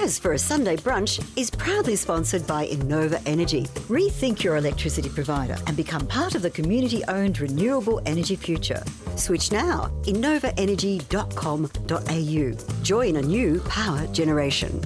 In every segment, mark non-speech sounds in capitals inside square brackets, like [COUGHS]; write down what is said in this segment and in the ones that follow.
Jazz for a Sunday Brunch is proudly sponsored by Innova Energy. Rethink your electricity provider and become part of the community owned renewable energy future. Switch now. InnovaEnergy.com.au. Join a new power generation.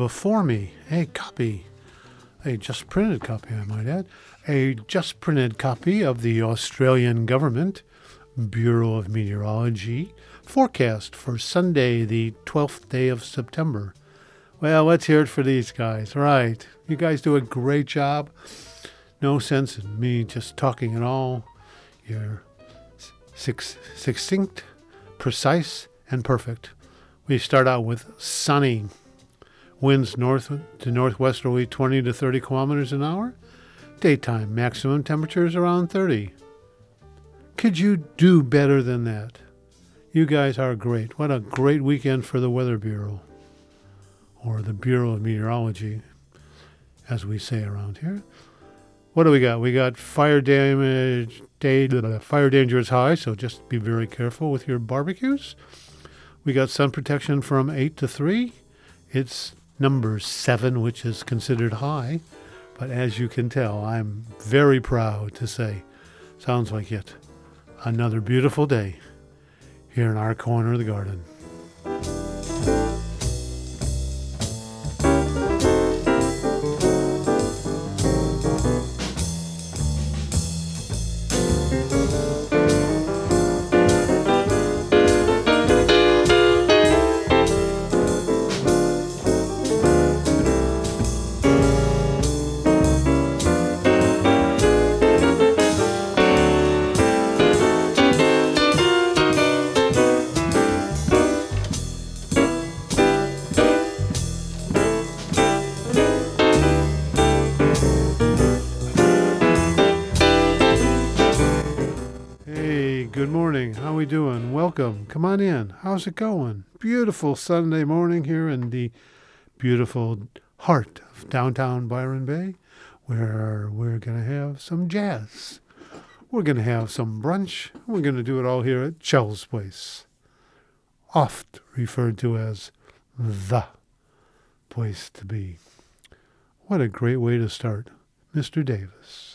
Before me a copy, a just printed copy, I might add, a just printed copy of the Australian Government Bureau of Meteorology forecast for Sunday, the 12th day of September. Well, let's hear it for these guys. Right. You guys do a great job. No sense in me just talking at all. You're suc- succinct, precise, and perfect. We start out with sunny. Winds north to northwesterly 20 to 30 kilometers an hour. Daytime maximum temperatures around 30. Could you do better than that? You guys are great. What a great weekend for the Weather Bureau, or the Bureau of Meteorology, as we say around here. What do we got? We got fire damage, day, the fire danger is high, so just be very careful with your barbecues. We got sun protection from 8 to 3. It's number 7, which is considered high. But as you can tell, I'm very proud to say, sounds like it. Another beautiful day here in our corner of the garden. Welcome. Come on in. How's it going? Beautiful Sunday morning here in the beautiful heart of downtown Byron Bay, where we're going to have some jazz. We're going to have some brunch. We're going to do it all here at Shel's Place, oft referred to as the place to be. What a great way to start, Mr. Davis.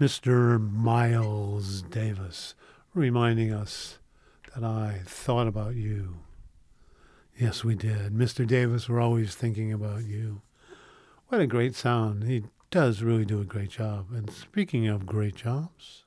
Mr. Miles Davis, reminding us that I thought about you. Yes, we did. Mr. Davis, we're always thinking about you. What a great sound. He does really do a great job. And speaking of great jobs,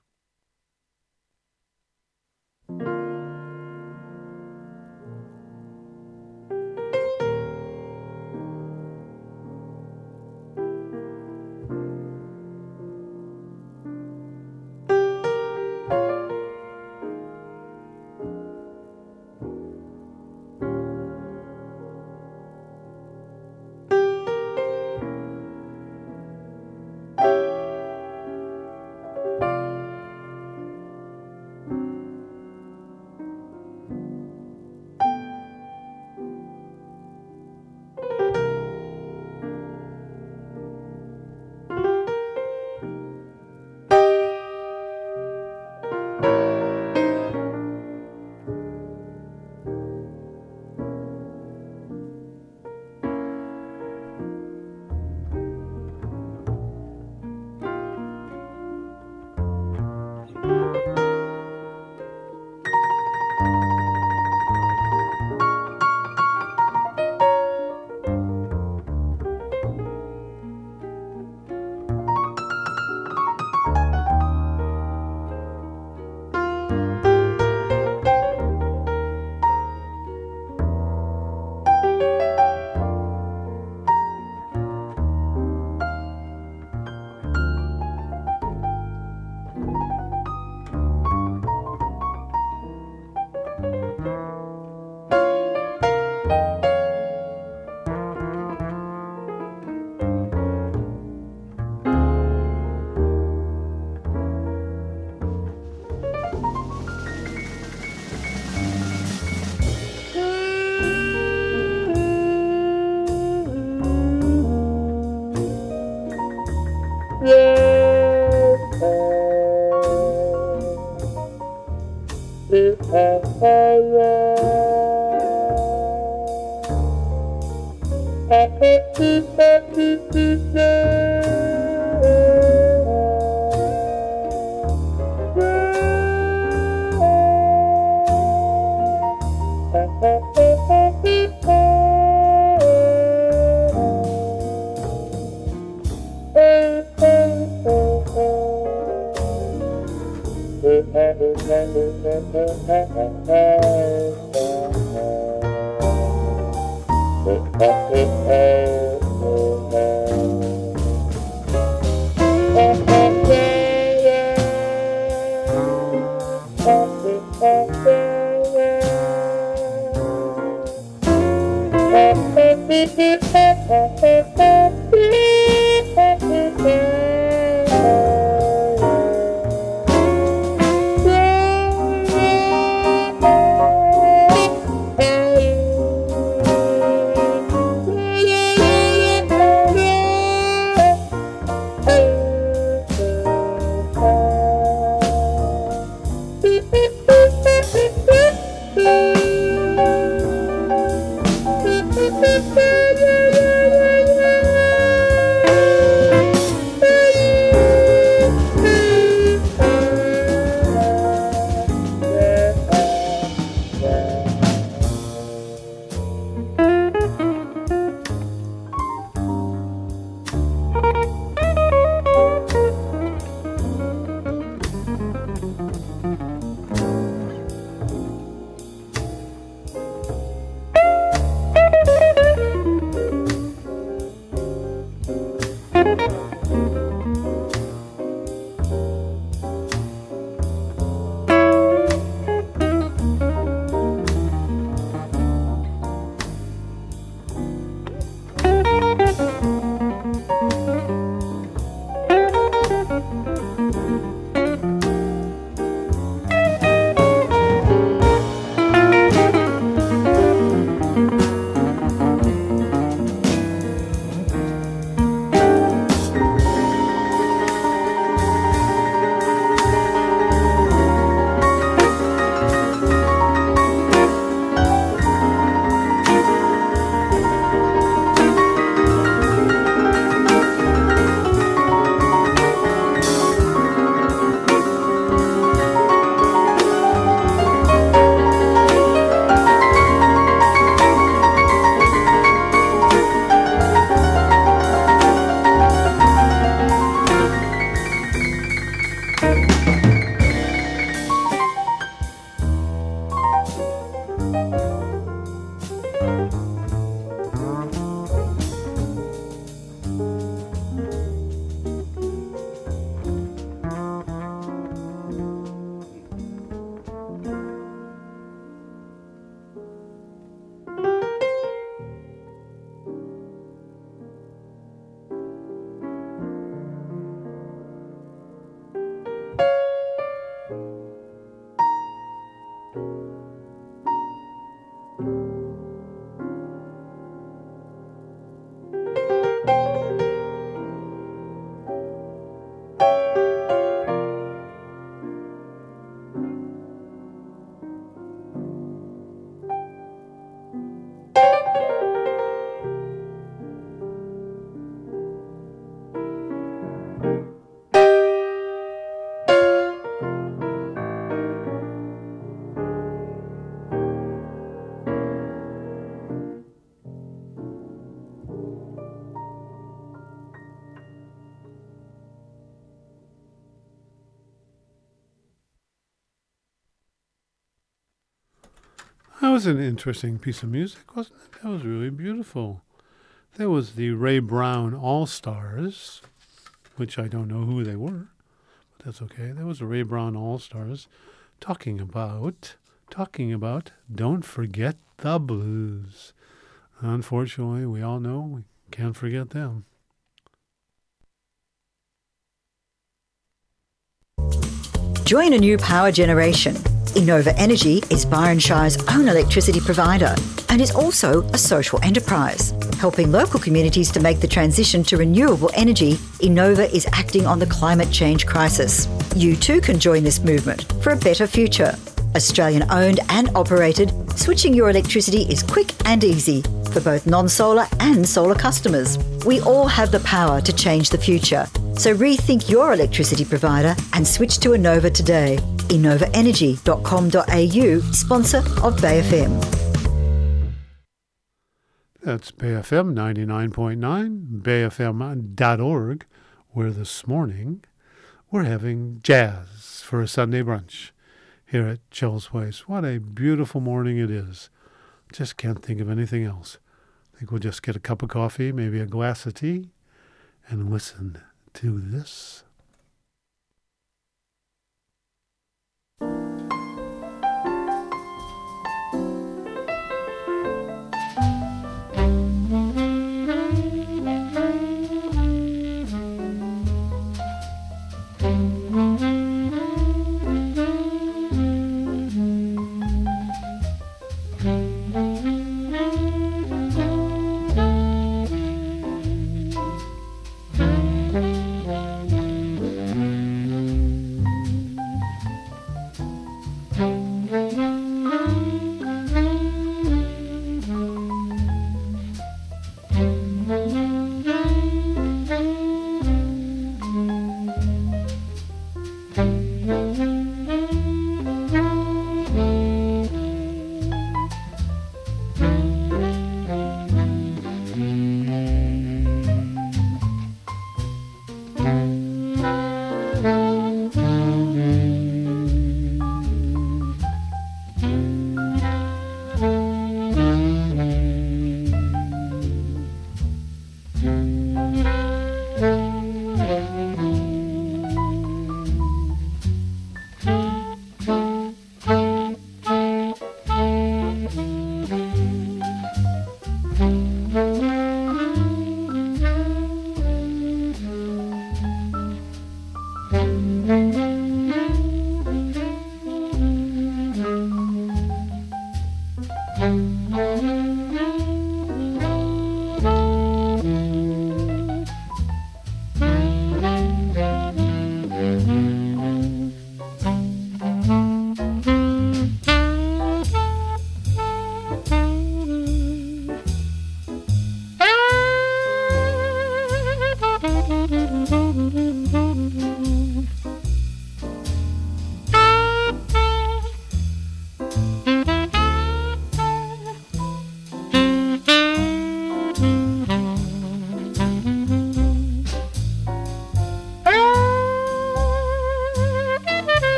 was an interesting piece of music, wasn't it? That was really beautiful. There was the Ray Brown All Stars, which I don't know who they were, but that's okay. There was the Ray Brown All Stars talking about talking about Don't Forget the Blues. Unfortunately, we all know we can't forget them. Join a new power generation Innova Energy is Byron Shire's own electricity provider and is also a social enterprise. Helping local communities to make the transition to renewable energy, Innova is acting on the climate change crisis. You too can join this movement for a better future. Australian owned and operated, switching your electricity is quick and easy for both non solar and solar customers. We all have the power to change the future. So rethink your electricity provider and switch to Innova today innovaenergy.com.au, sponsor of Bay FM. That's Bay FM 99.9, bayfm.org, where this morning we're having jazz for a Sunday brunch here at Shels Place. What a beautiful morning it is. Just can't think of anything else. I think we'll just get a cup of coffee, maybe a glass of tea, and listen to this.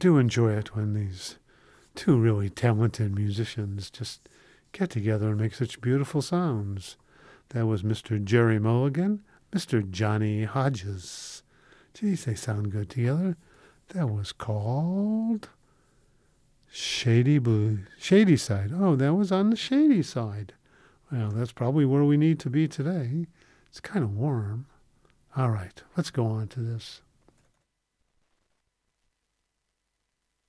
Do enjoy it when these two really talented musicians just get together and make such beautiful sounds. That was Mr. Gerry Mulligan, Mr. Johnny Hodges. Geez, they sound good together. That was called Shady Blue, Shady Side. Oh, that was on the shady side. Well, that's probably where we need to be today. It's kind of warm. All right, let's go on to this.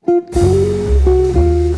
Música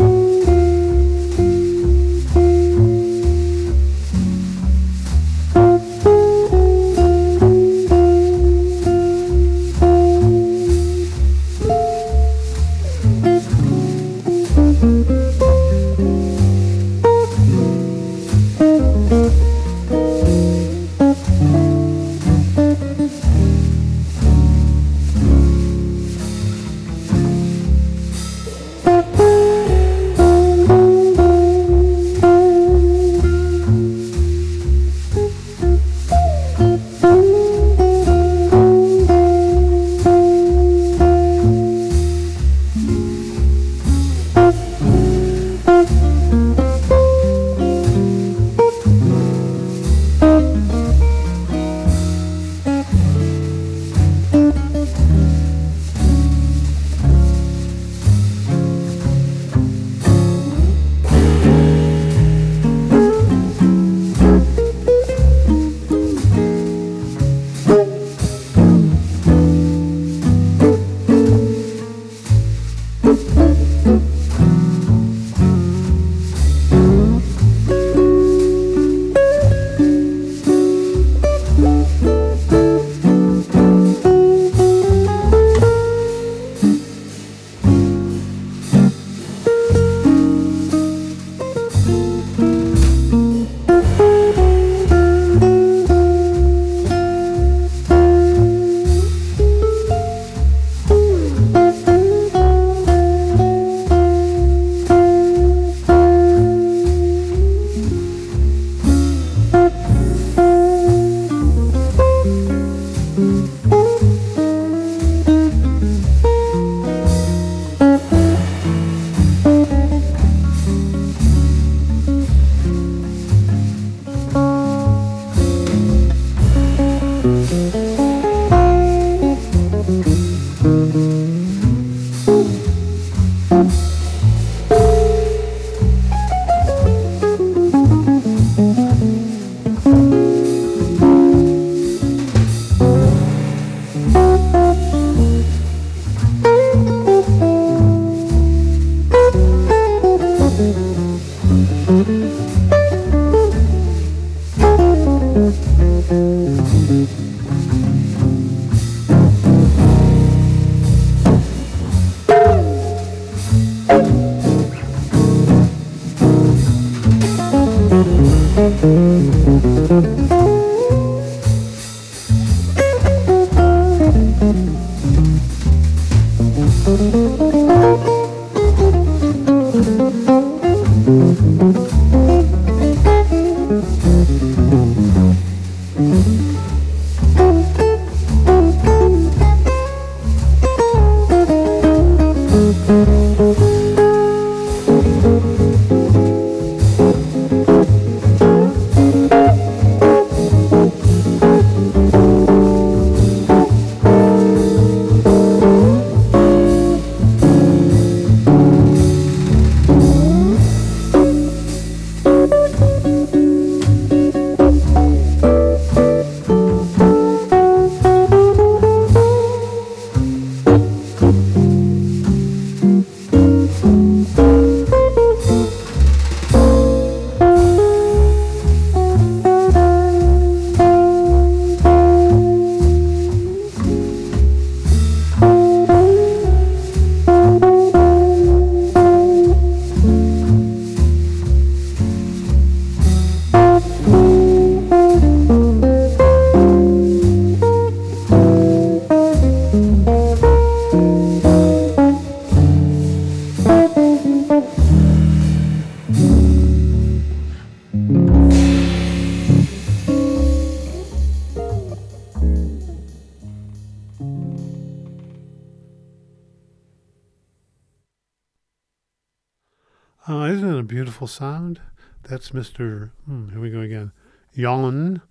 That's Mr. Hmm, here we go again. Jan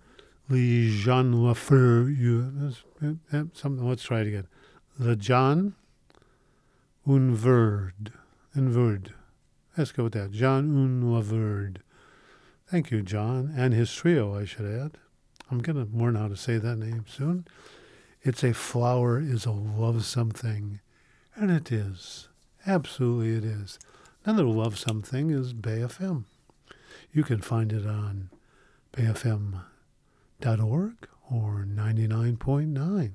Le Jean Lafleur. You, something. Let's try it again. Le Jean Un Verd. Un Verd. Let's go with that. John Unverd. Thank you, John. And his trio, I should add. I'm going to learn how to say that name soon. It's a flower is a lovesome thing. And it is. Absolutely it is. Another love something is Bay FM. You can find it on bayfm.org or 99.9.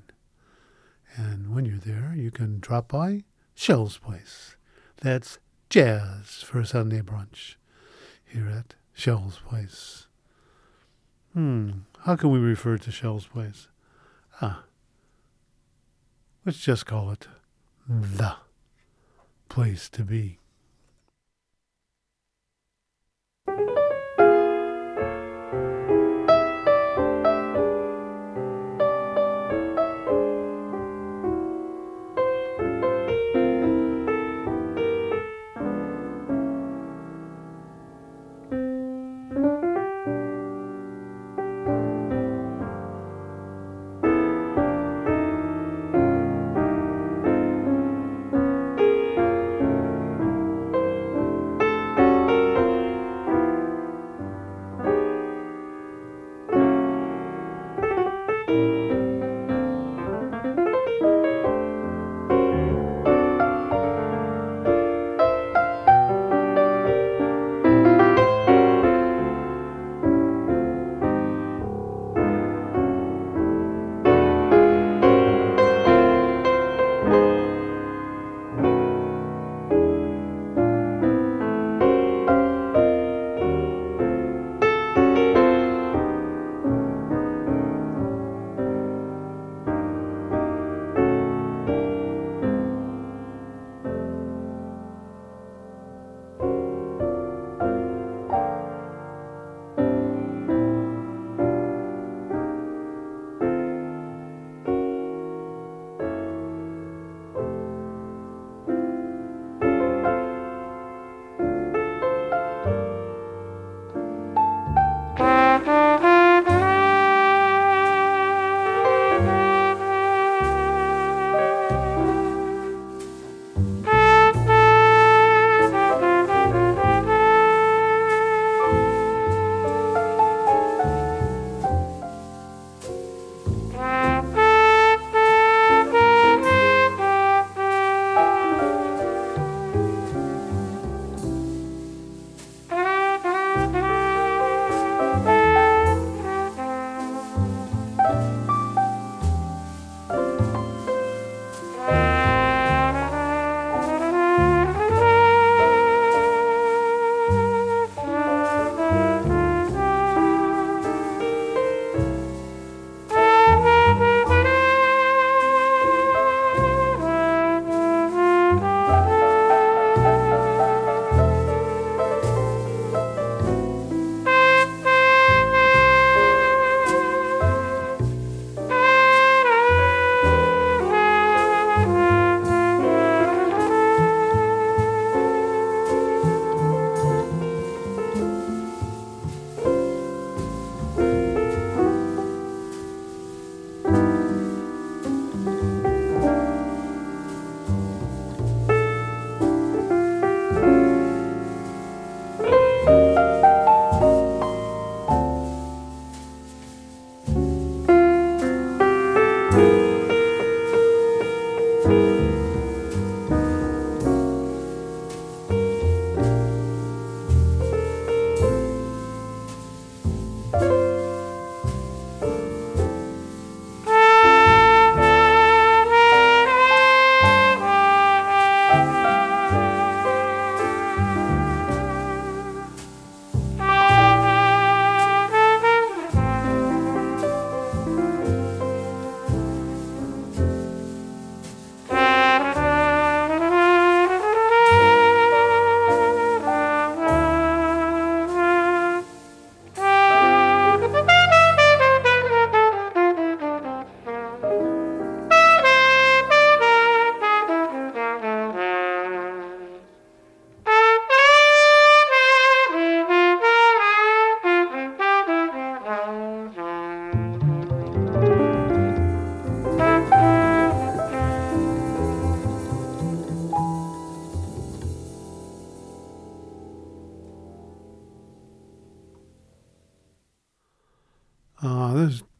And when you're there, you can drop by Shel's Place. That's jazz for a Sunday brunch here at Shel's Place. Hmm, how can we refer to Shel's Place? Ah, let's just call it the place to be.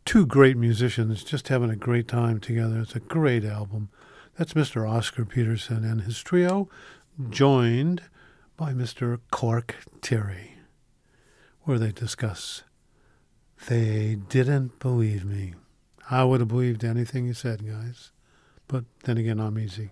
Two great musicians just having a great time together. It's a great album. That's Mr. Oscar Peterson and his trio, joined by Mr. Clark Terry, where they discuss They Didn't Believe Me. I would have believed anything you said, guys. But then again, I'm easy.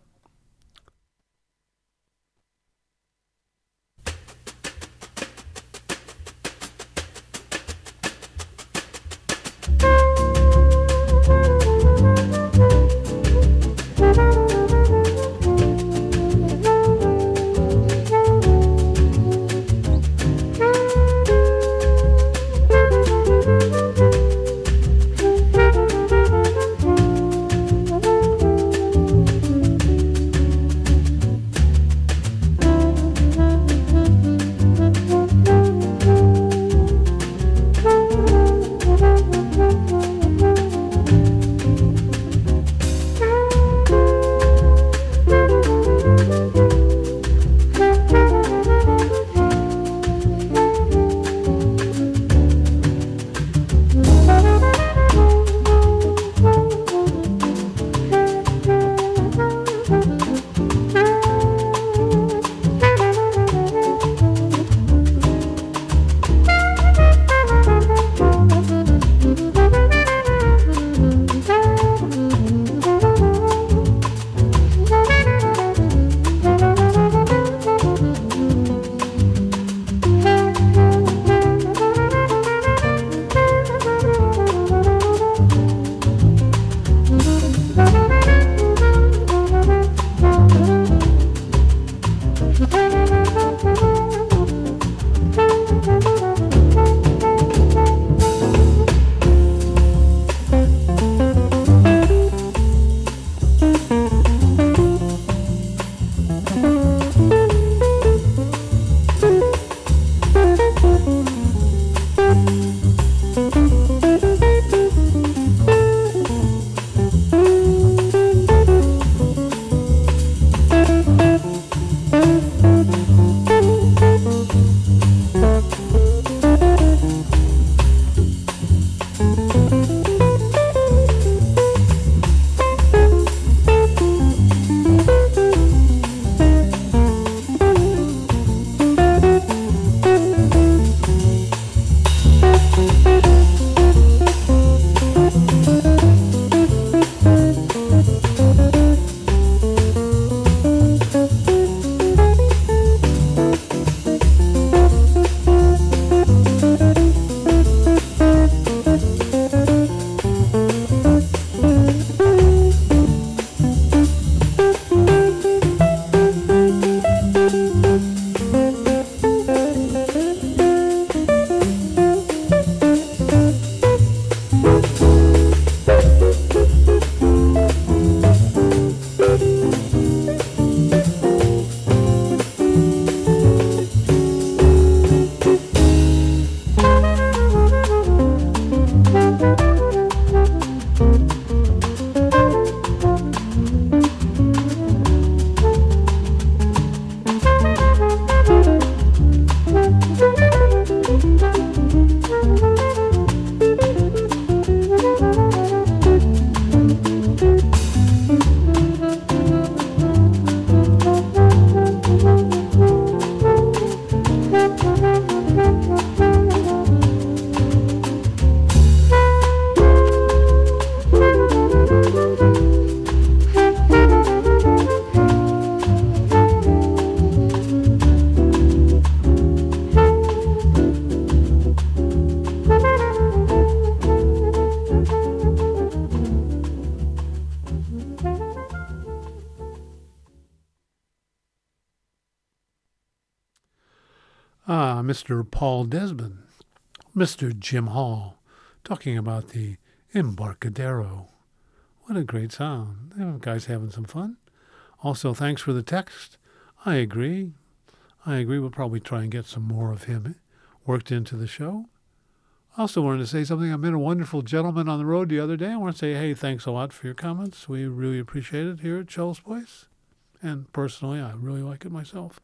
Mr. Paul Desmond, Mr. Jim Hall, talking about the Embarcadero. What a great sound. Guys having some fun. Also, thanks for the text. I agree. I agree. We'll probably try and get some more of him worked into the show. I also wanted to say something. I met a wonderful gentleman on the road the other day. I want to say, hey, thanks a lot for your comments. We really appreciate it here at Shel's Place. And personally, I really like it myself.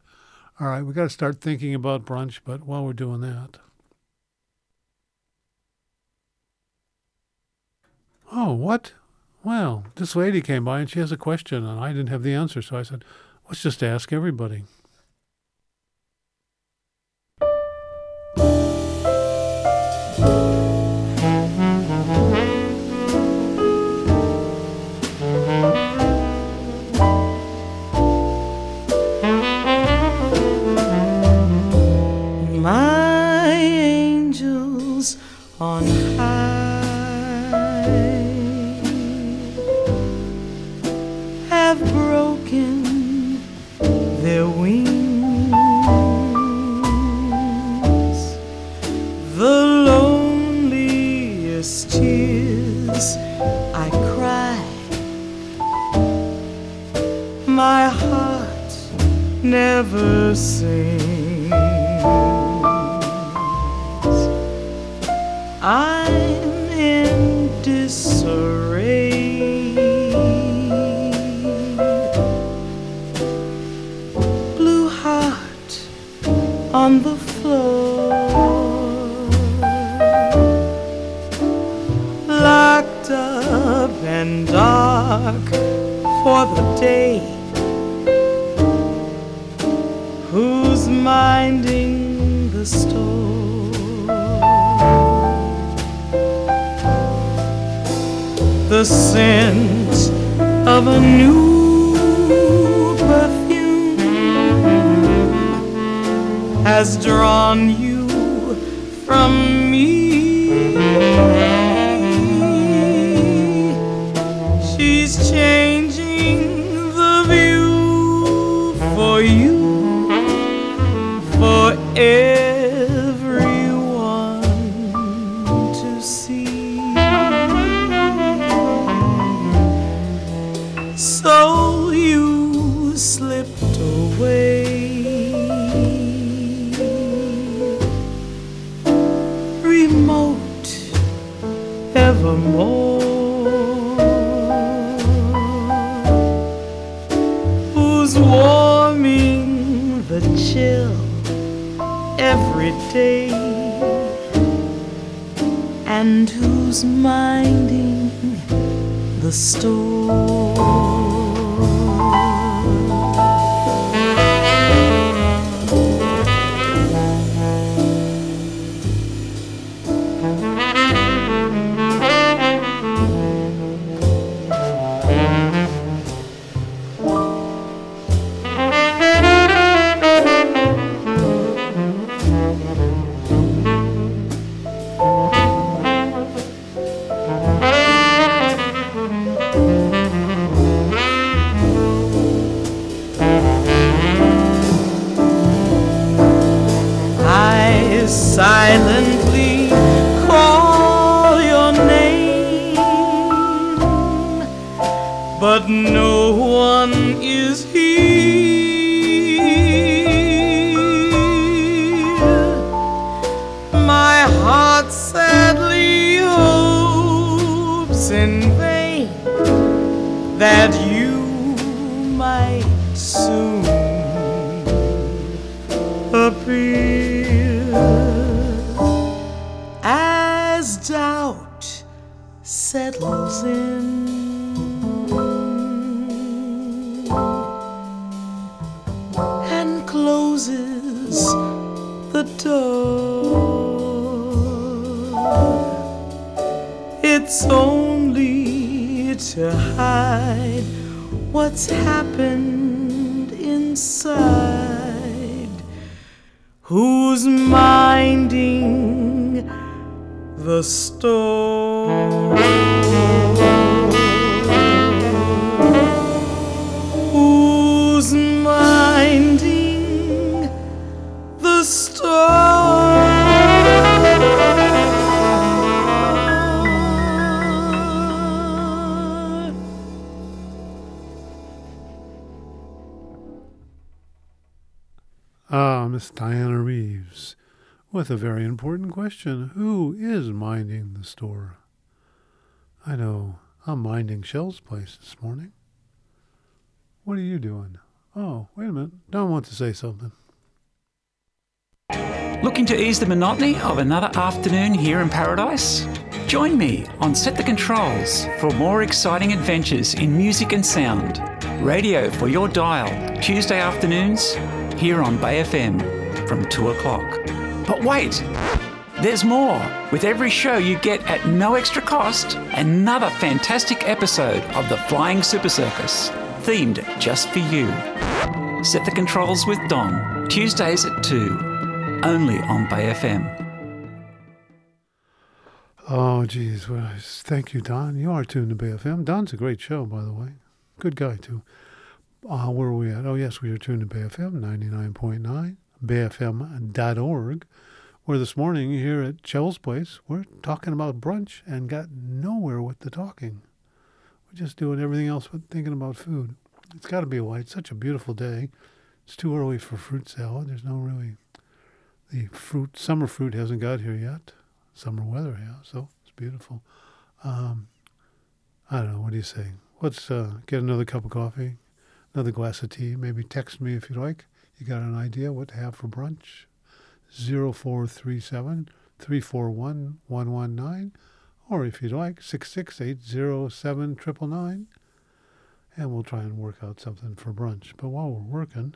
All right, we got to start thinking about brunch, but while we're doing that. Oh, what? Well, this lady came by and she has a question, and I didn't have the answer, so I said, let's just ask everybody. On high have broken their wings. The loneliest tears I cry, my heart never sings. I'm in disarray. Blue heart on the floor, locked up and dark for the day. Who's minding the scent of a new perfume has drawn you store. A very important question. Who is minding the store? I know. I'm minding Shel's place this morning. What are you doing? Oh, wait a minute. Don wants to say something. Looking to ease the monotony of another afternoon here in paradise? Join me on Set the Controls for more exciting adventures in music and sound. Radio for your dial, Tuesday afternoons, here on Bay FM from 2 o'clock. But wait! There's more. With every show, you get at no extra cost another fantastic episode of the Flying Super Circus, themed just for you. Set the controls with Don, Tuesdays at 2 only on Bay FM. Oh, geez. Well, thank you, Don. You are tuned to Bay FM. Don's a great show, by the way. Good guy, too. Uh, where are we at? Oh, yes, we are tuned to Bay FM 99.9, bayfm.org. Where this morning here at Shel's Place, we're talking about brunch and got nowhere with the talking. We're just doing everything else but thinking about food. It's got to be why it's such a beautiful day. It's too early for fruit salad. There's no really the fruit, summer fruit hasn't got here yet. Summer weather has, so it's beautiful. Um, I don't know. What do you say? Let's uh, get another cup of coffee, another glass of tea. Maybe text me if you like. You got an idea what to have for brunch? 0437 341 119. Or if you'd like, 668 07 And we'll try and work out something for brunch. But while we're working,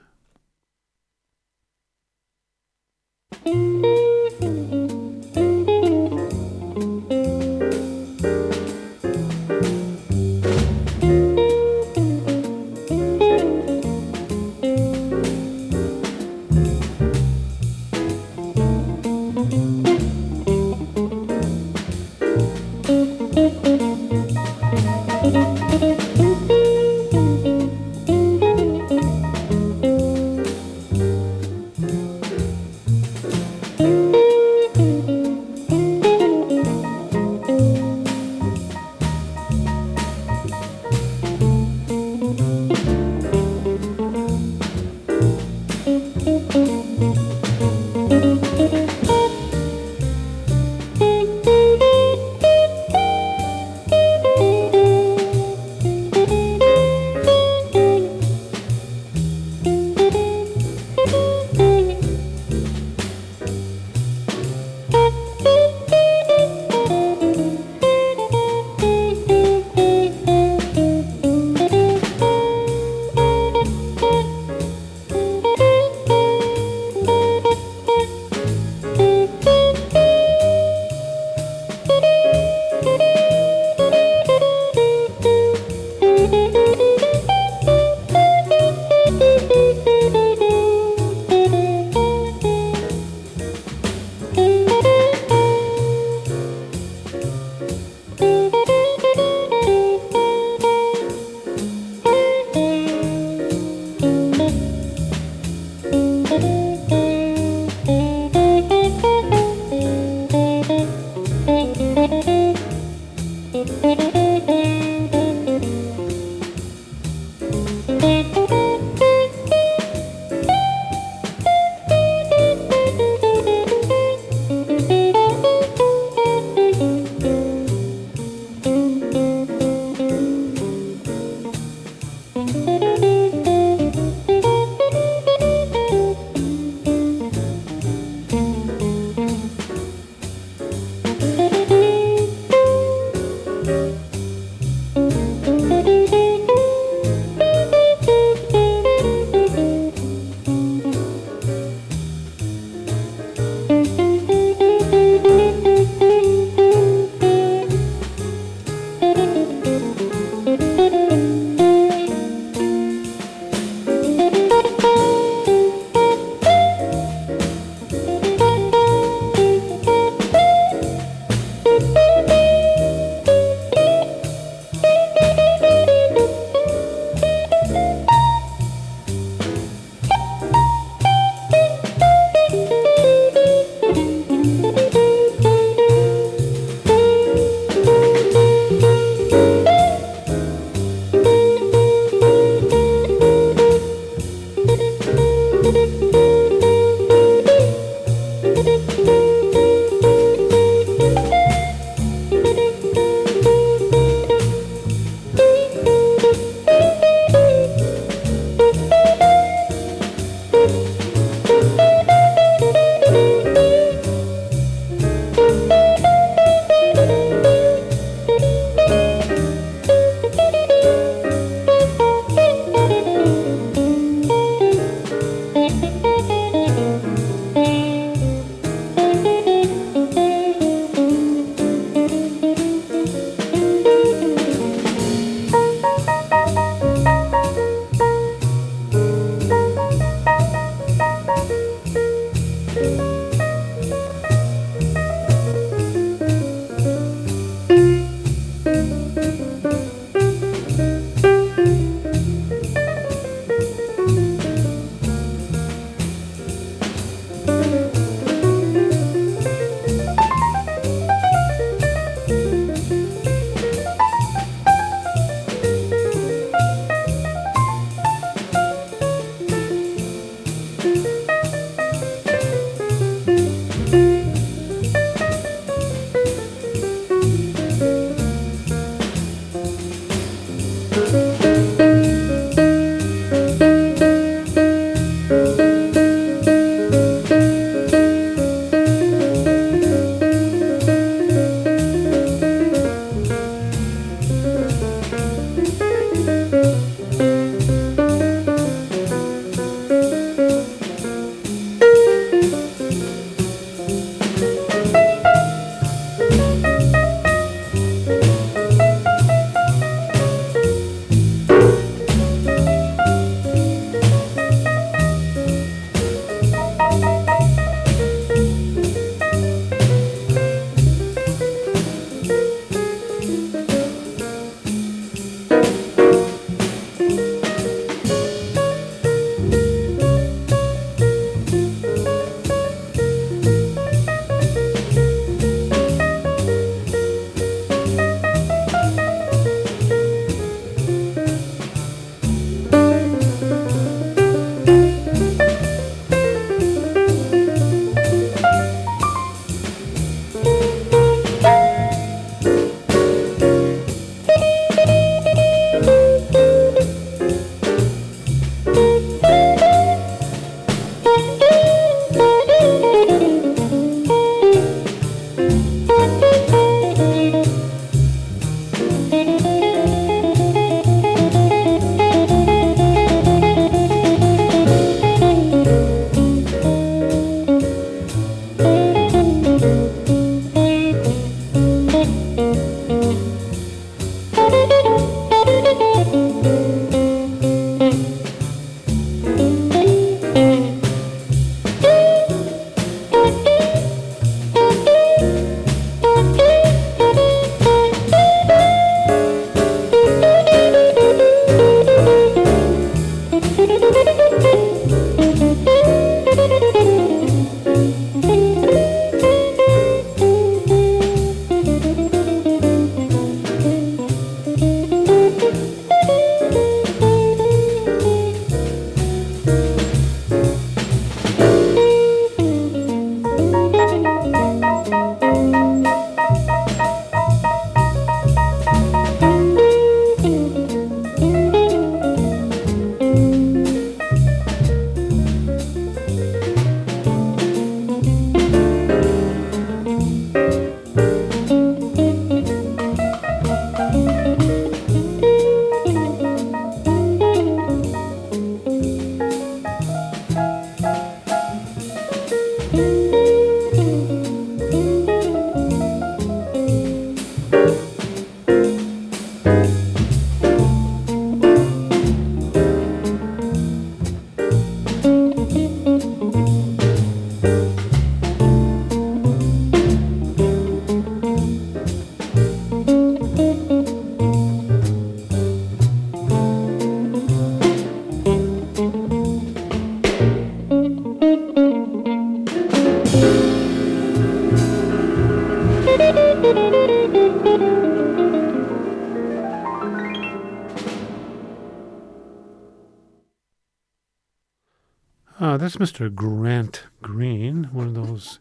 Mr. Grant Green, one of those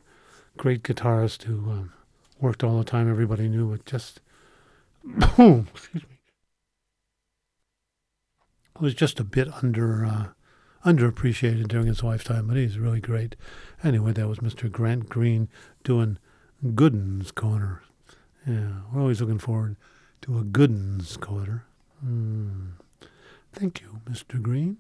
great guitarists who um, worked all the time. Everybody knew it. Just [COUGHS] boom. Excuse me. Was just a bit under uh, underappreciated during his lifetime, but he's really great. Anyway, that was Mr. Grant Green doing Gooden's Corner. Yeah, we're always looking forward to a Gooden's Corner. Mm. Thank you, Mr. Green.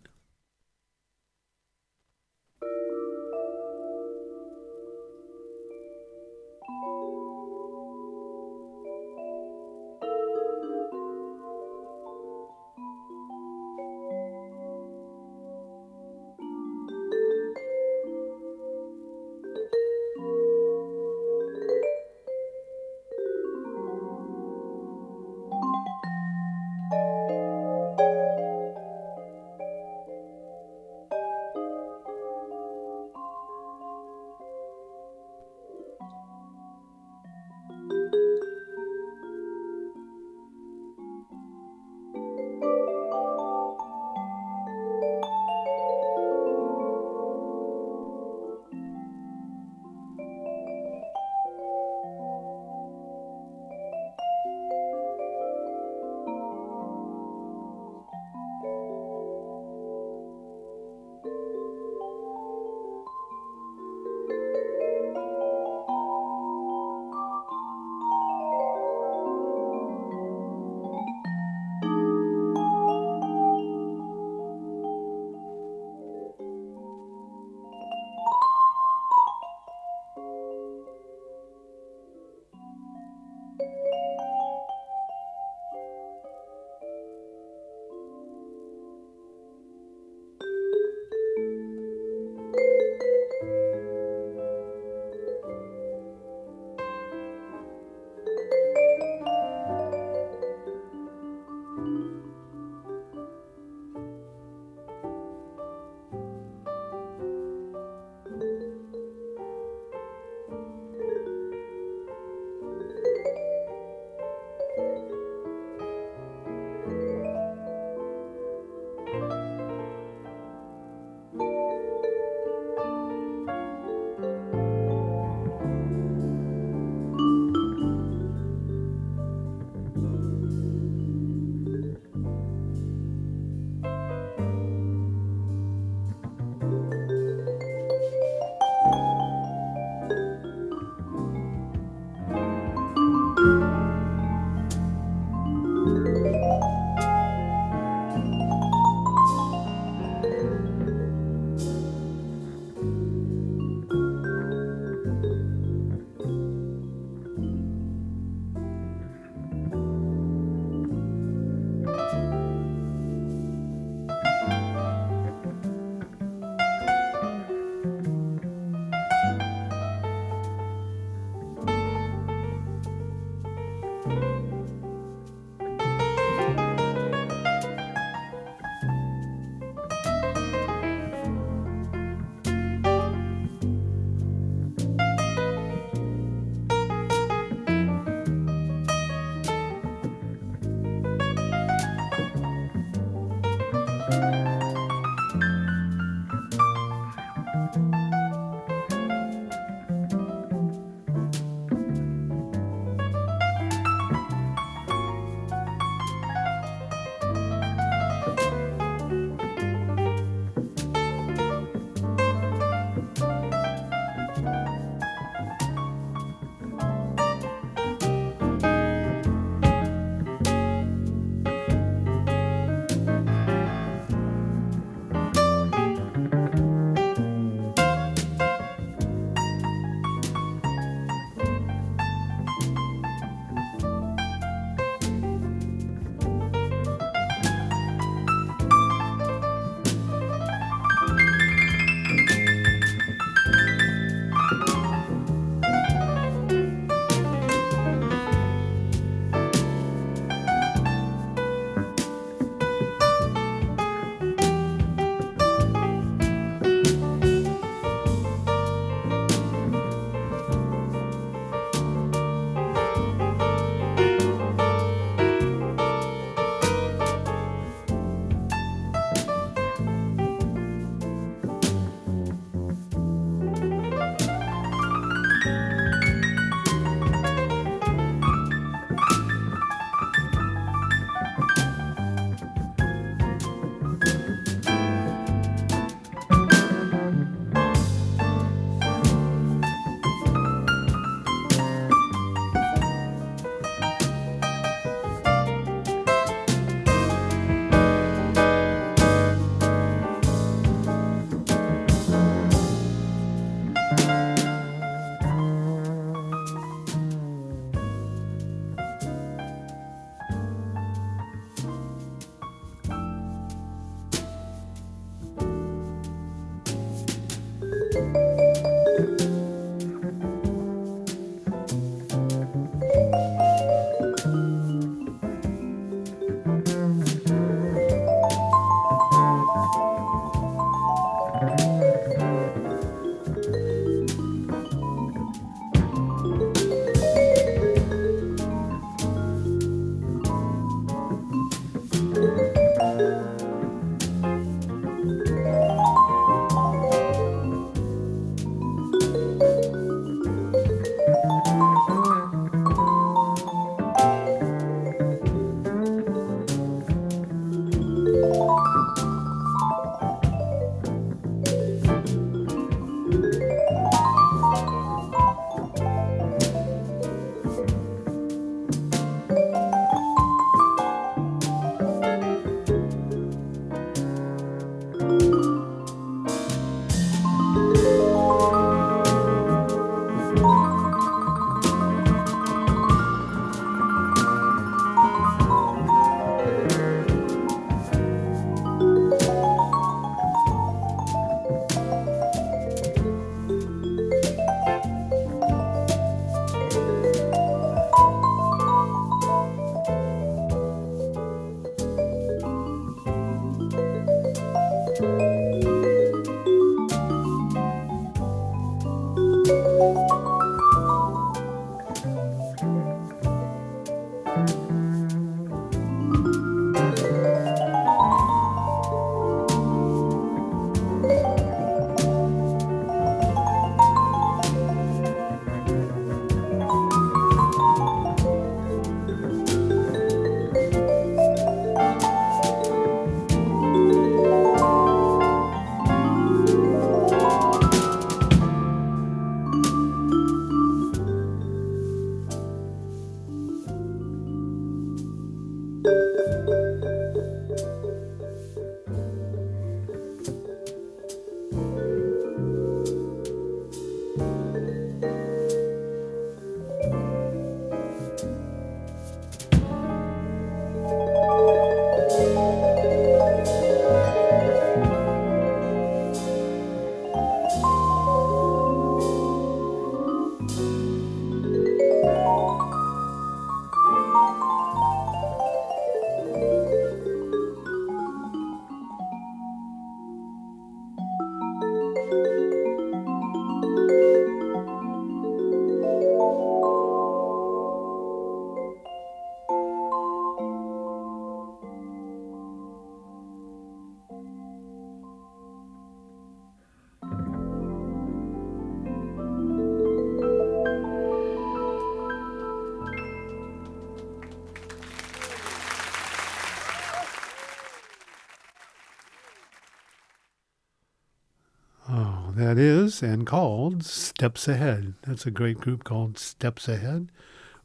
That is, and called Steps Ahead. That's a great group called Steps Ahead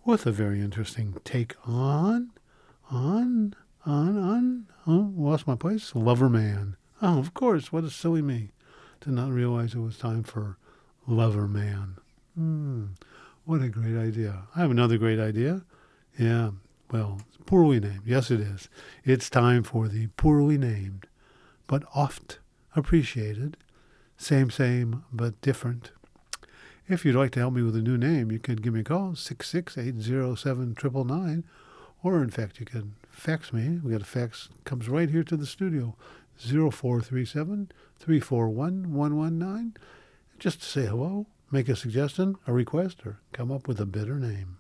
with a very interesting take on, on, on, on, oh, lost my place, Lover Man. Oh, of course, what a silly me. Did not realize it was time for Lover Man. Hmm, what a great idea. I have another great idea. Yeah, well, poorly named. Yes, it is. It's time for the poorly named, but oft appreciated same, same, but different. If you'd like to help me with a new name, you can give me a call, 66807 or in fact, you can fax me. We got a fax comes right here to the studio, 0437 341 119. Just to say hello, make a suggestion, a request, or come up with a better name.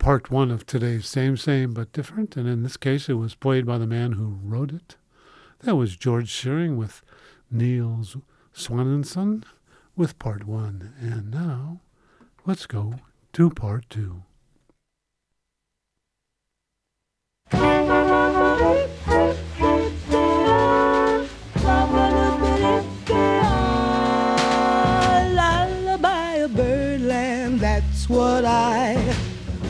Part one of today's Same Same But Different, and in this case it was played by the man who wrote it. That was George Shearing with Niels Swanenson with part one. And now, let's go to part two. What I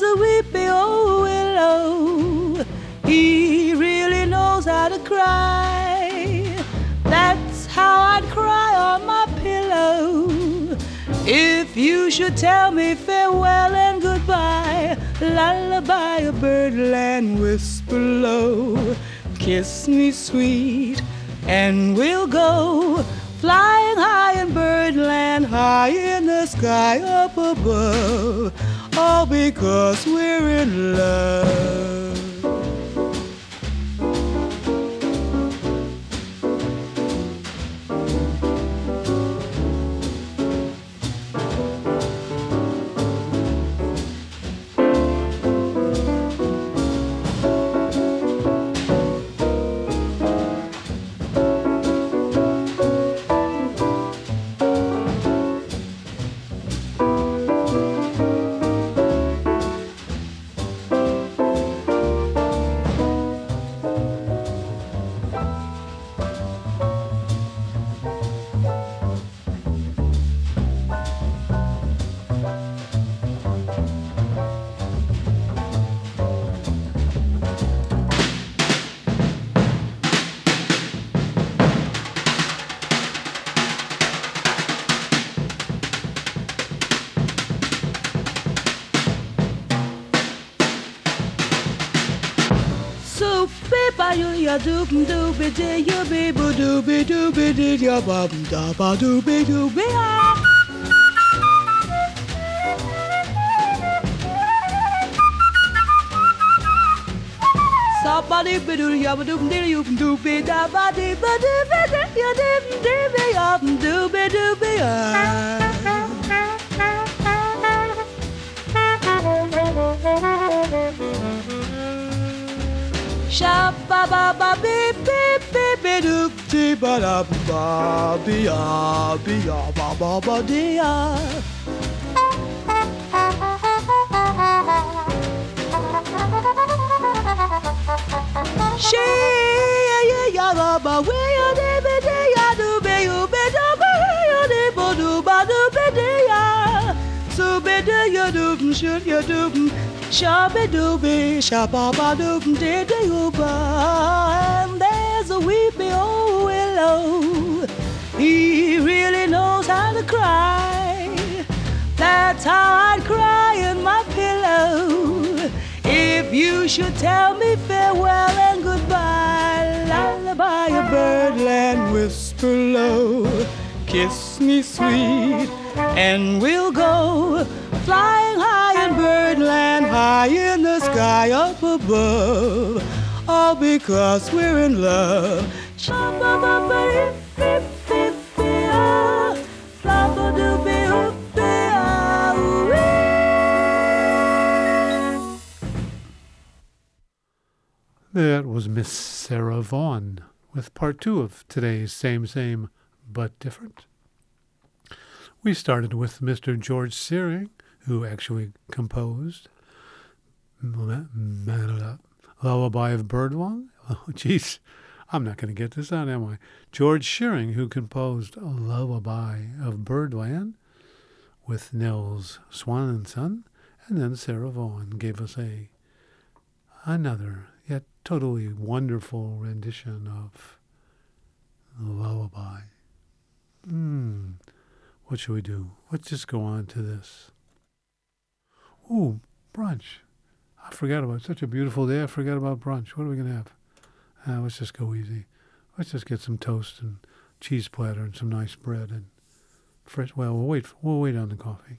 there's a weepy old willow, he really knows how to cry. That's how I'd cry on my pillow. If you should tell me farewell and goodbye, lullaby a birdland, whisper low, kiss me sweet, and we'll go flying high in birdland, high in the sky up above, all because we're in love. Ya doop dooby dee ya be boo dooby dooby dee ya ba da ba dooby dooby ah. Somebody be doo ya ba doop dee you dooby da ba dee ba dee ba dee ya dee dee be ya dooby dooby ah. Sha ba ba ba beep beep beep beep doop dee ba da ba be ya be ya ba ba ba dee ya. She ya ya ya ba ba we ya dee be dee ya do be you be do be ya dee bo do ba do be dee ya. So be do ya do shoot ya do shabby dooby shabba ba doop dee dee you ba. And there's a weepy old willow. He really knows how to cry. That's how I'd cry in my pillow. If you should tell me farewell and goodbye, lullaby a birdland whisper low, kiss me sweet, and we'll go flying high in birdland, high in the sky up above, all because we're in love. That was Miss Sarah Vaughan with part two of today's Same Same But Different. We started with Mr. George Shearing, who actually composed Lullaby of Birdwong. [LAUGHS] Oh, jeez, I'm not going to get this out, am I? George Shearing, who composed Lullaby of Birdland with Nels Swanenson, and Son, and then Sarah Vaughan gave us a another yet totally wonderful rendition of lullaby. Hmm. What should we do? Let's just go on to this. Ooh, brunch. I forgot about it. such a beautiful day. I forgot about brunch. What are we gonna have? Uh, let's just go easy. Let's just get some toast and cheese platter and some nice bread and fresh. Well, we'll wait. We'll wait on the coffee.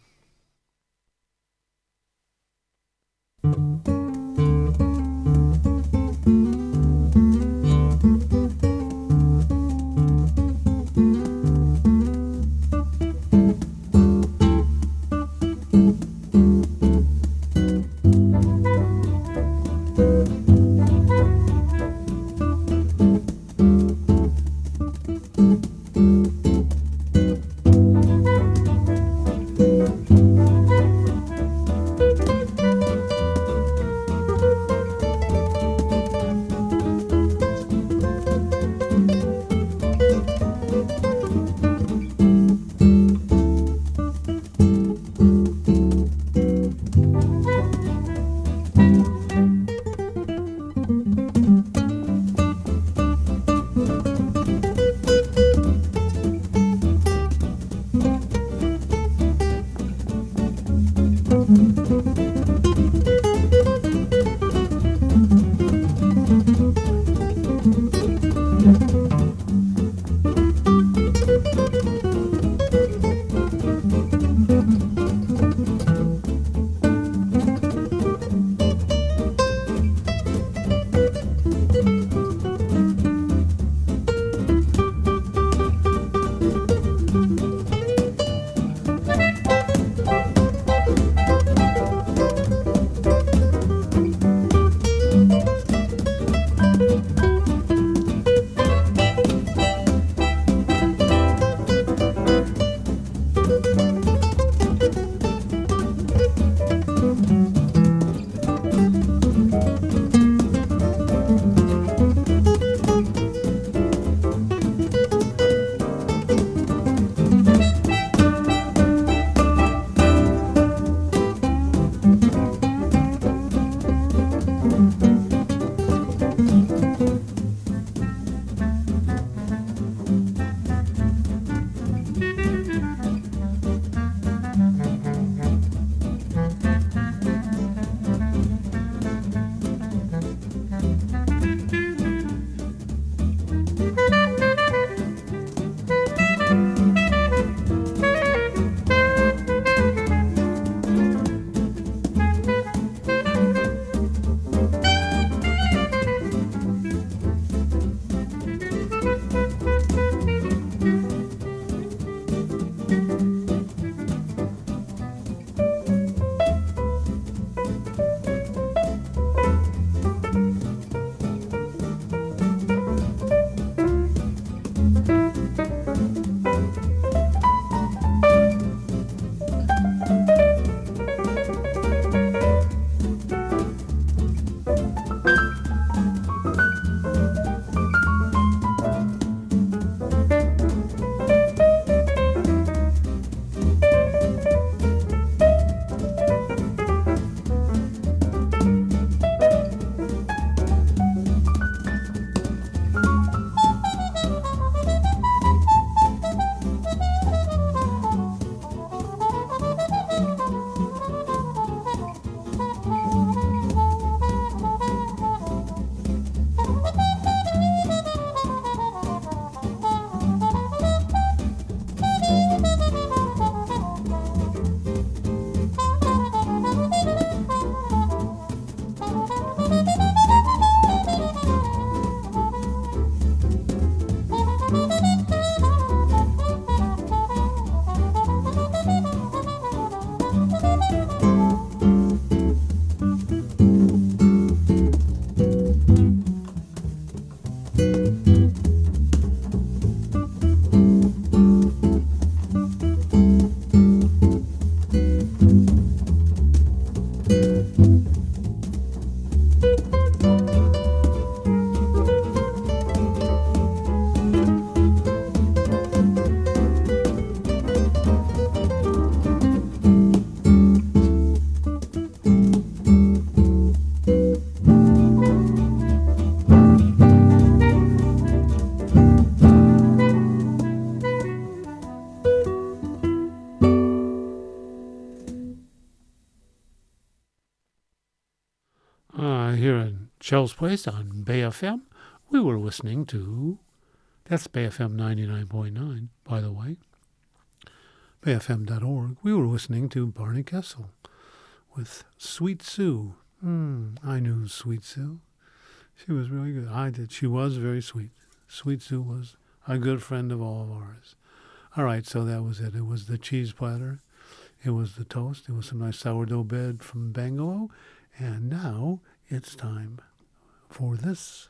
Shel's Place on Bay FM. We were listening to, that's Bay FM 99.9, by the way, bayfm.org. We were listening to Barney Kessel with Sweet Sue. Mm, I knew Sweet Sue. She was really good. I did. She was very sweet. Sweet Sue was a good friend of all of ours. All right, so that was it. It was the cheese platter. It was the toast. It was some nice sourdough bread from Bangalow. And now it's time for this.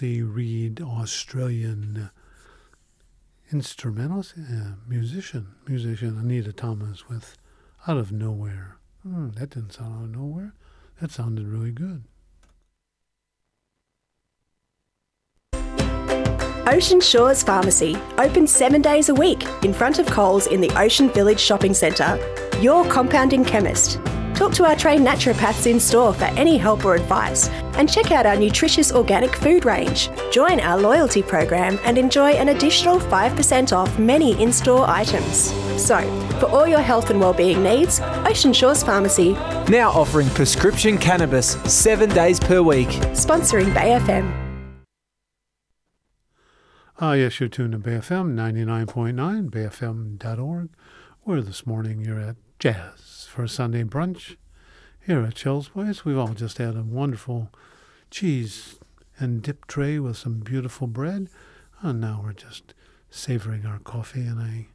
Multi reed Australian instrumentalist, uh, musician, musician Anita Thomas with Out of Nowhere. Hmm, that didn't sound out of nowhere. That sounded really good. Ocean Shores Pharmacy, open seven days a week in front of Coles in the Ocean Village Shopping Centre. Your compounding chemist. Talk to our trained naturopaths in store for any help or advice. And check out our nutritious organic food range. Join our loyalty program and enjoy an additional 5% off many in store items. So, for all your health and well-being needs, Ocean Shores Pharmacy, Now offering prescription cannabis seven days per week. sponsoring Bay FM. Ah, yes, you're tuned to Bay FM 99.9, bayfm.org, where this morning you're at Jazz for a Sunday brunch here at Shel's Place. We've all just had a wonderful cheese and dip tray with some beautiful bread, and now we're just savoring our coffee and a.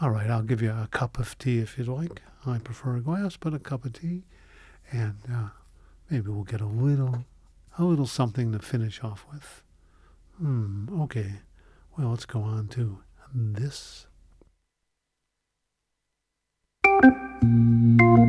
All right, I'll give you a cup of tea if you'd like. I prefer a glass, but a cup of tea, and uh, maybe we'll get a little, a little something to finish off with. Hmm, okay. Well, let's go on to this. Música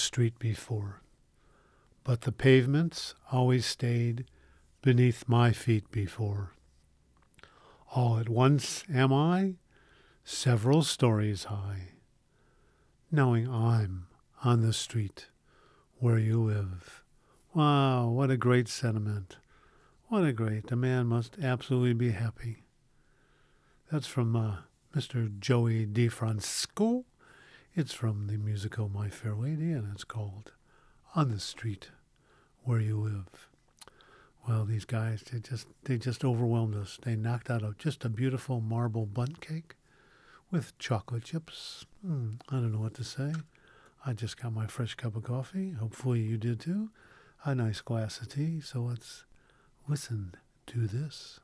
street before, but the pavements always stayed beneath my feet before. All at once am I several stories high, knowing I'm on the street where you live. Wow, what a great sentiment. What a great, a man must absolutely be happy. That's from uh, Mr. Joey DeFrancesco. It's from the musical My Fair Lady, and it's called On the Street Where You Live. Well, these guys, they just they just overwhelmed us. They knocked out a, just a beautiful marble bundt cake with chocolate chips. Mm, I don't know what to say. I just got my fresh cup of coffee. Hopefully you did too. A nice glass of tea. So let's listen to this.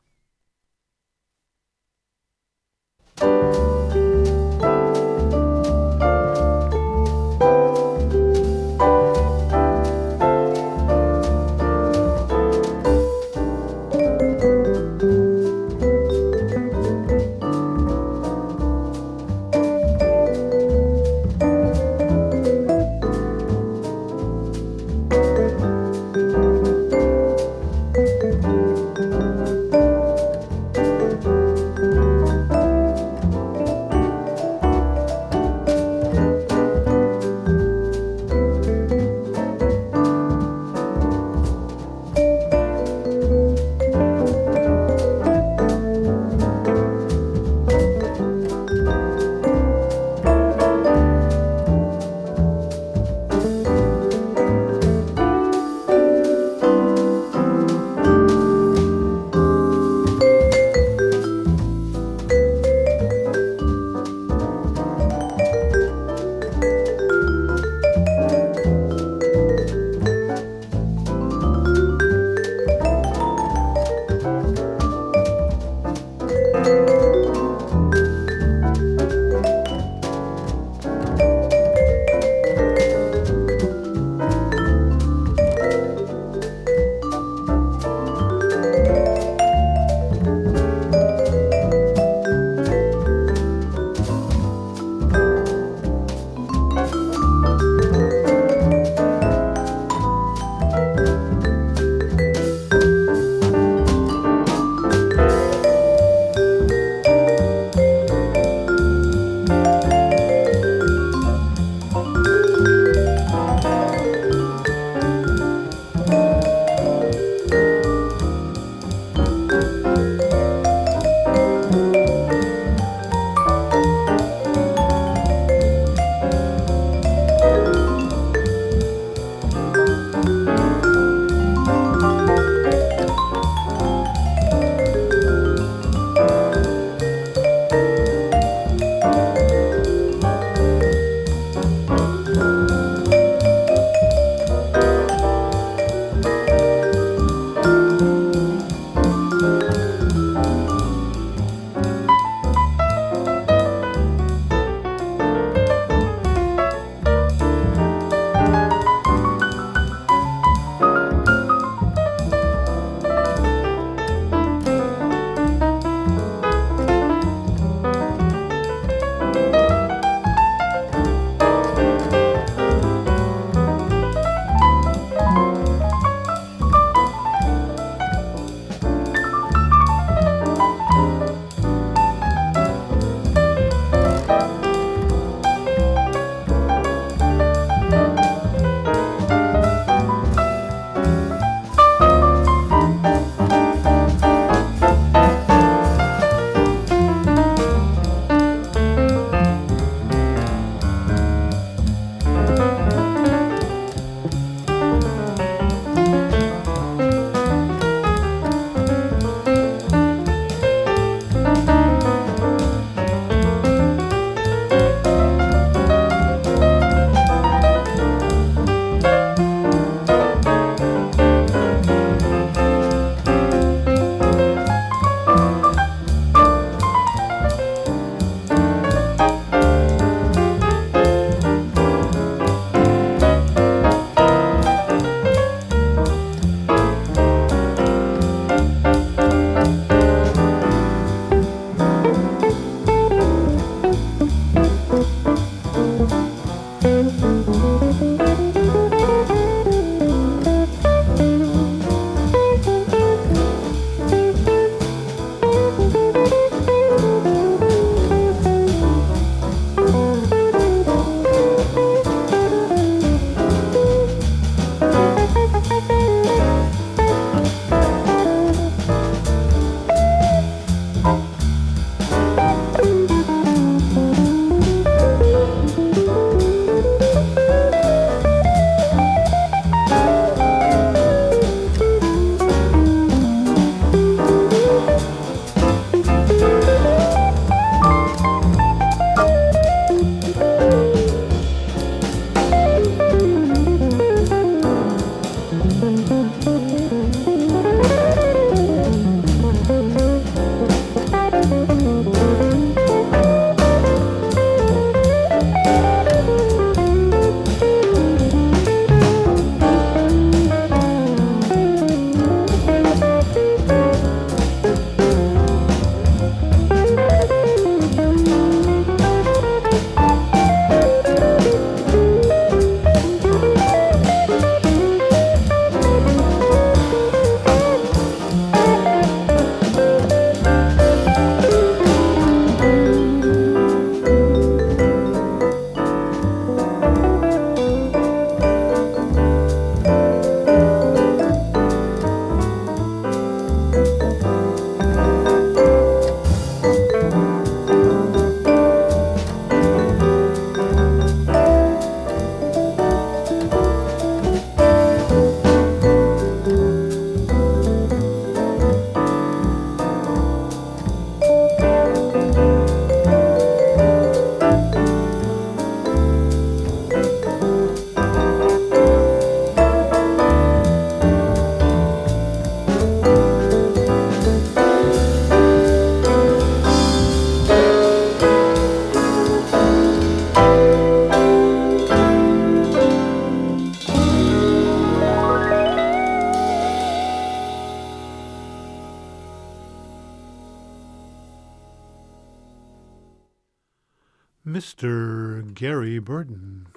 Burton.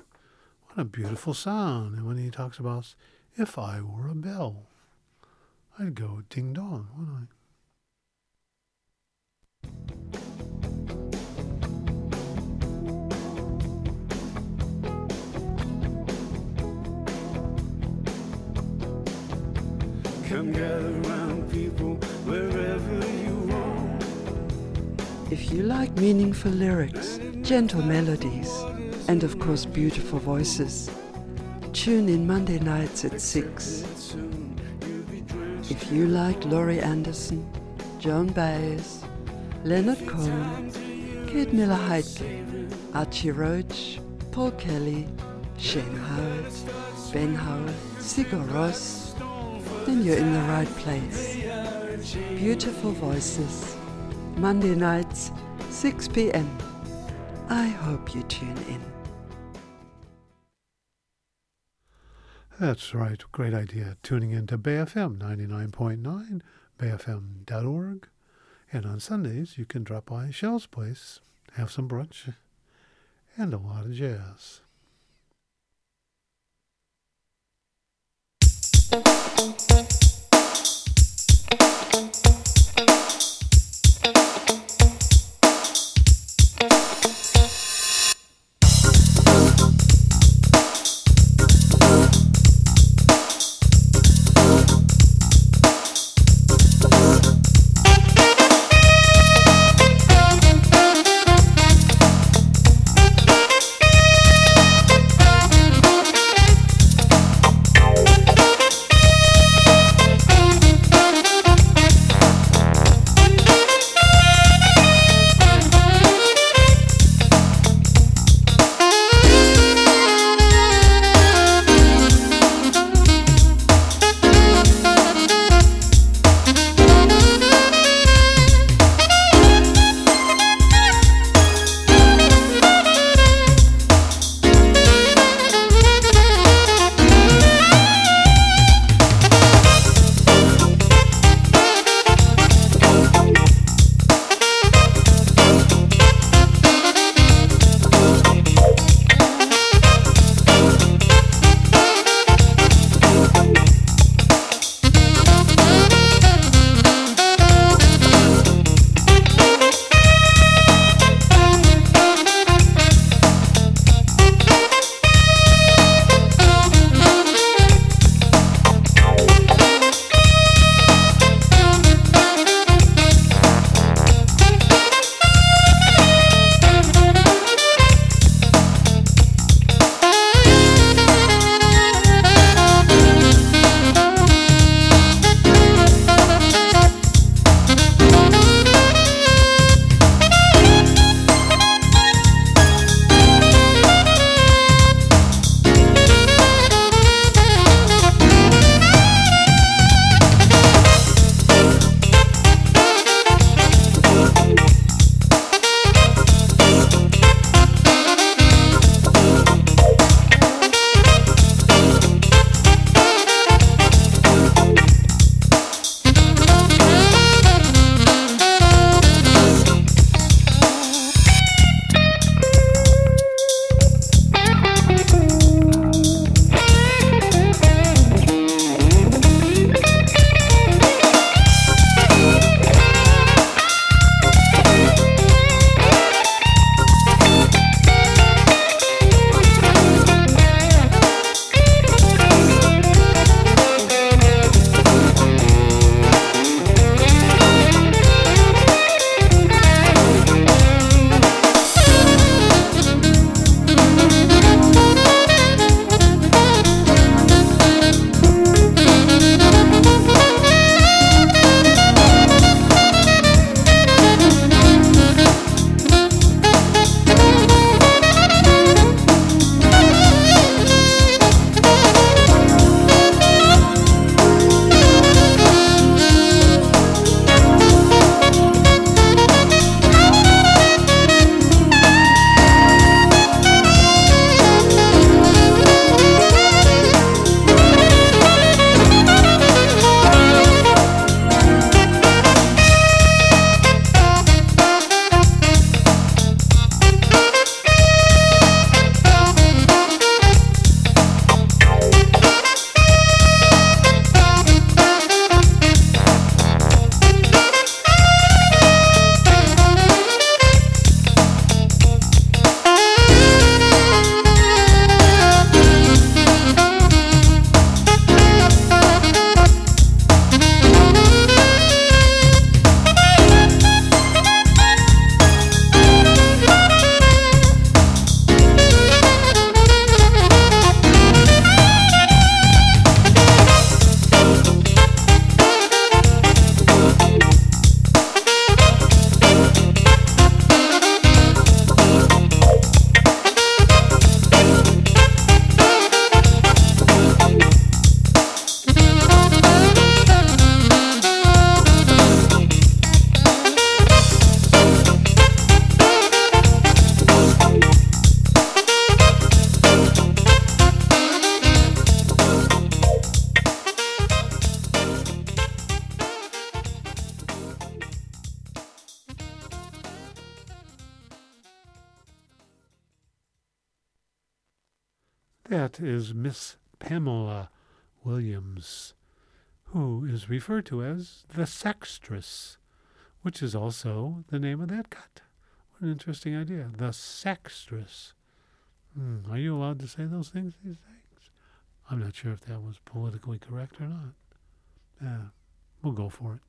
What a beautiful sound. And when he talks about if I were a bell, I'd go ding dong, wouldn't I? Come gather round people wherever you roam. If you like meaningful lyrics, gentle melodies, and of course beautiful voices, tune in Monday nights at 6. If you like Laurie Anderson, Joan Baez, Leonard Cohen, Kate Miller Heidke, Archie Roach, Paul Kelly, Shane Howard, Ben Howard, Sigur Rós, then you're in the right place. Beautiful voices. Monday nights, 6 p.m. I hope you tune in. That's right. Great idea. Tuning in to BayFM 99.9, bayfm.org. And on Sundays, you can drop by Shel's Place, have some brunch, and a lot of jazz. Referred to as the sextress, which is also the name of that cut. What an interesting idea. The sextress. Hmm, are you allowed to say those things these days? I'm not sure if that was politically correct or not. Yeah, we'll go for it.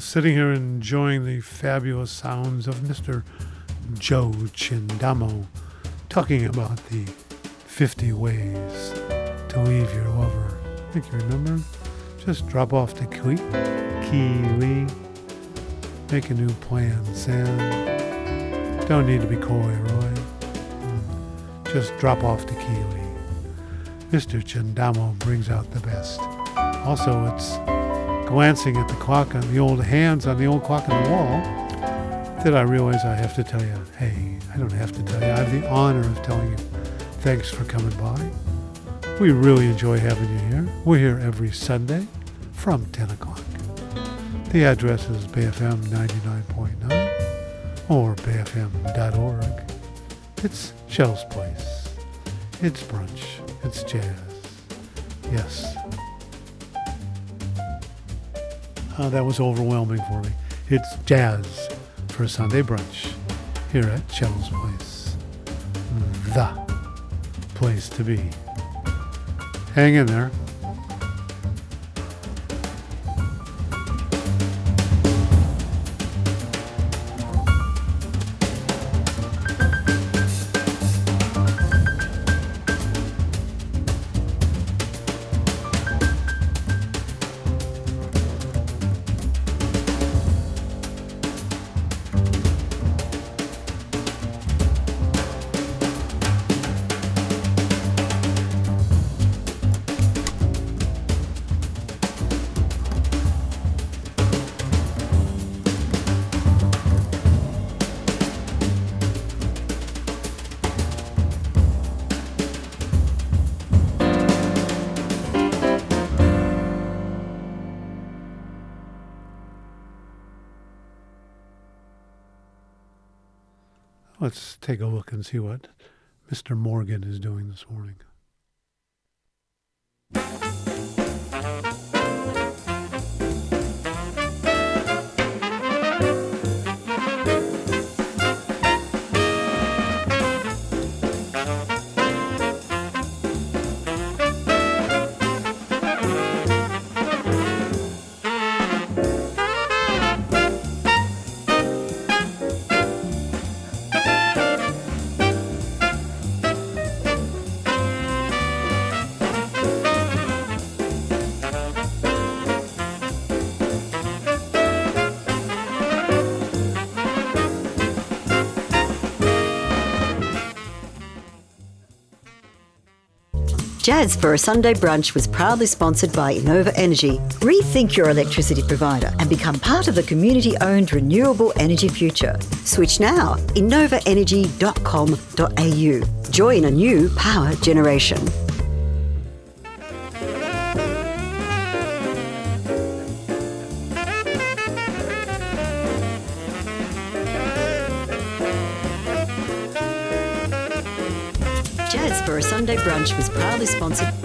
Sitting here enjoying the fabulous sounds of Mr. Joe Chindamo talking about the 50 ways to leave your lover. I think you remember? Just drop off the Kiwi, Kiwi, make a new plan, Sam. Don't need to be coy, Roy. Just drop off the Kiwi. Mr. Chindamo brings out the best. Also, it's glancing at the clock on the old hands on the old clock on the wall that I realize I have to tell you, hey, I don't have to tell you. I have the honor of telling you, thanks for coming by. We really enjoy having you here. We're here every Sunday from 10 o'clock. The address is BayFM 99.9 or bayfm.org. It's Shel's Place. It's brunch. It's jazz. Yes. Uh, that was overwhelming for me. It's jazz for Sunday brunch here at Shel's Place. The place to be. Hang in there. And see what Mr. Morgan is doing this morning. Jazz for a Sunday Brunch was proudly sponsored by Enova Energy. Rethink your electricity provider and become part of the community owned renewable energy future. Switch now. EnovaEnergy.com.au. Join a new power generation. Sunday Brunch was sponsored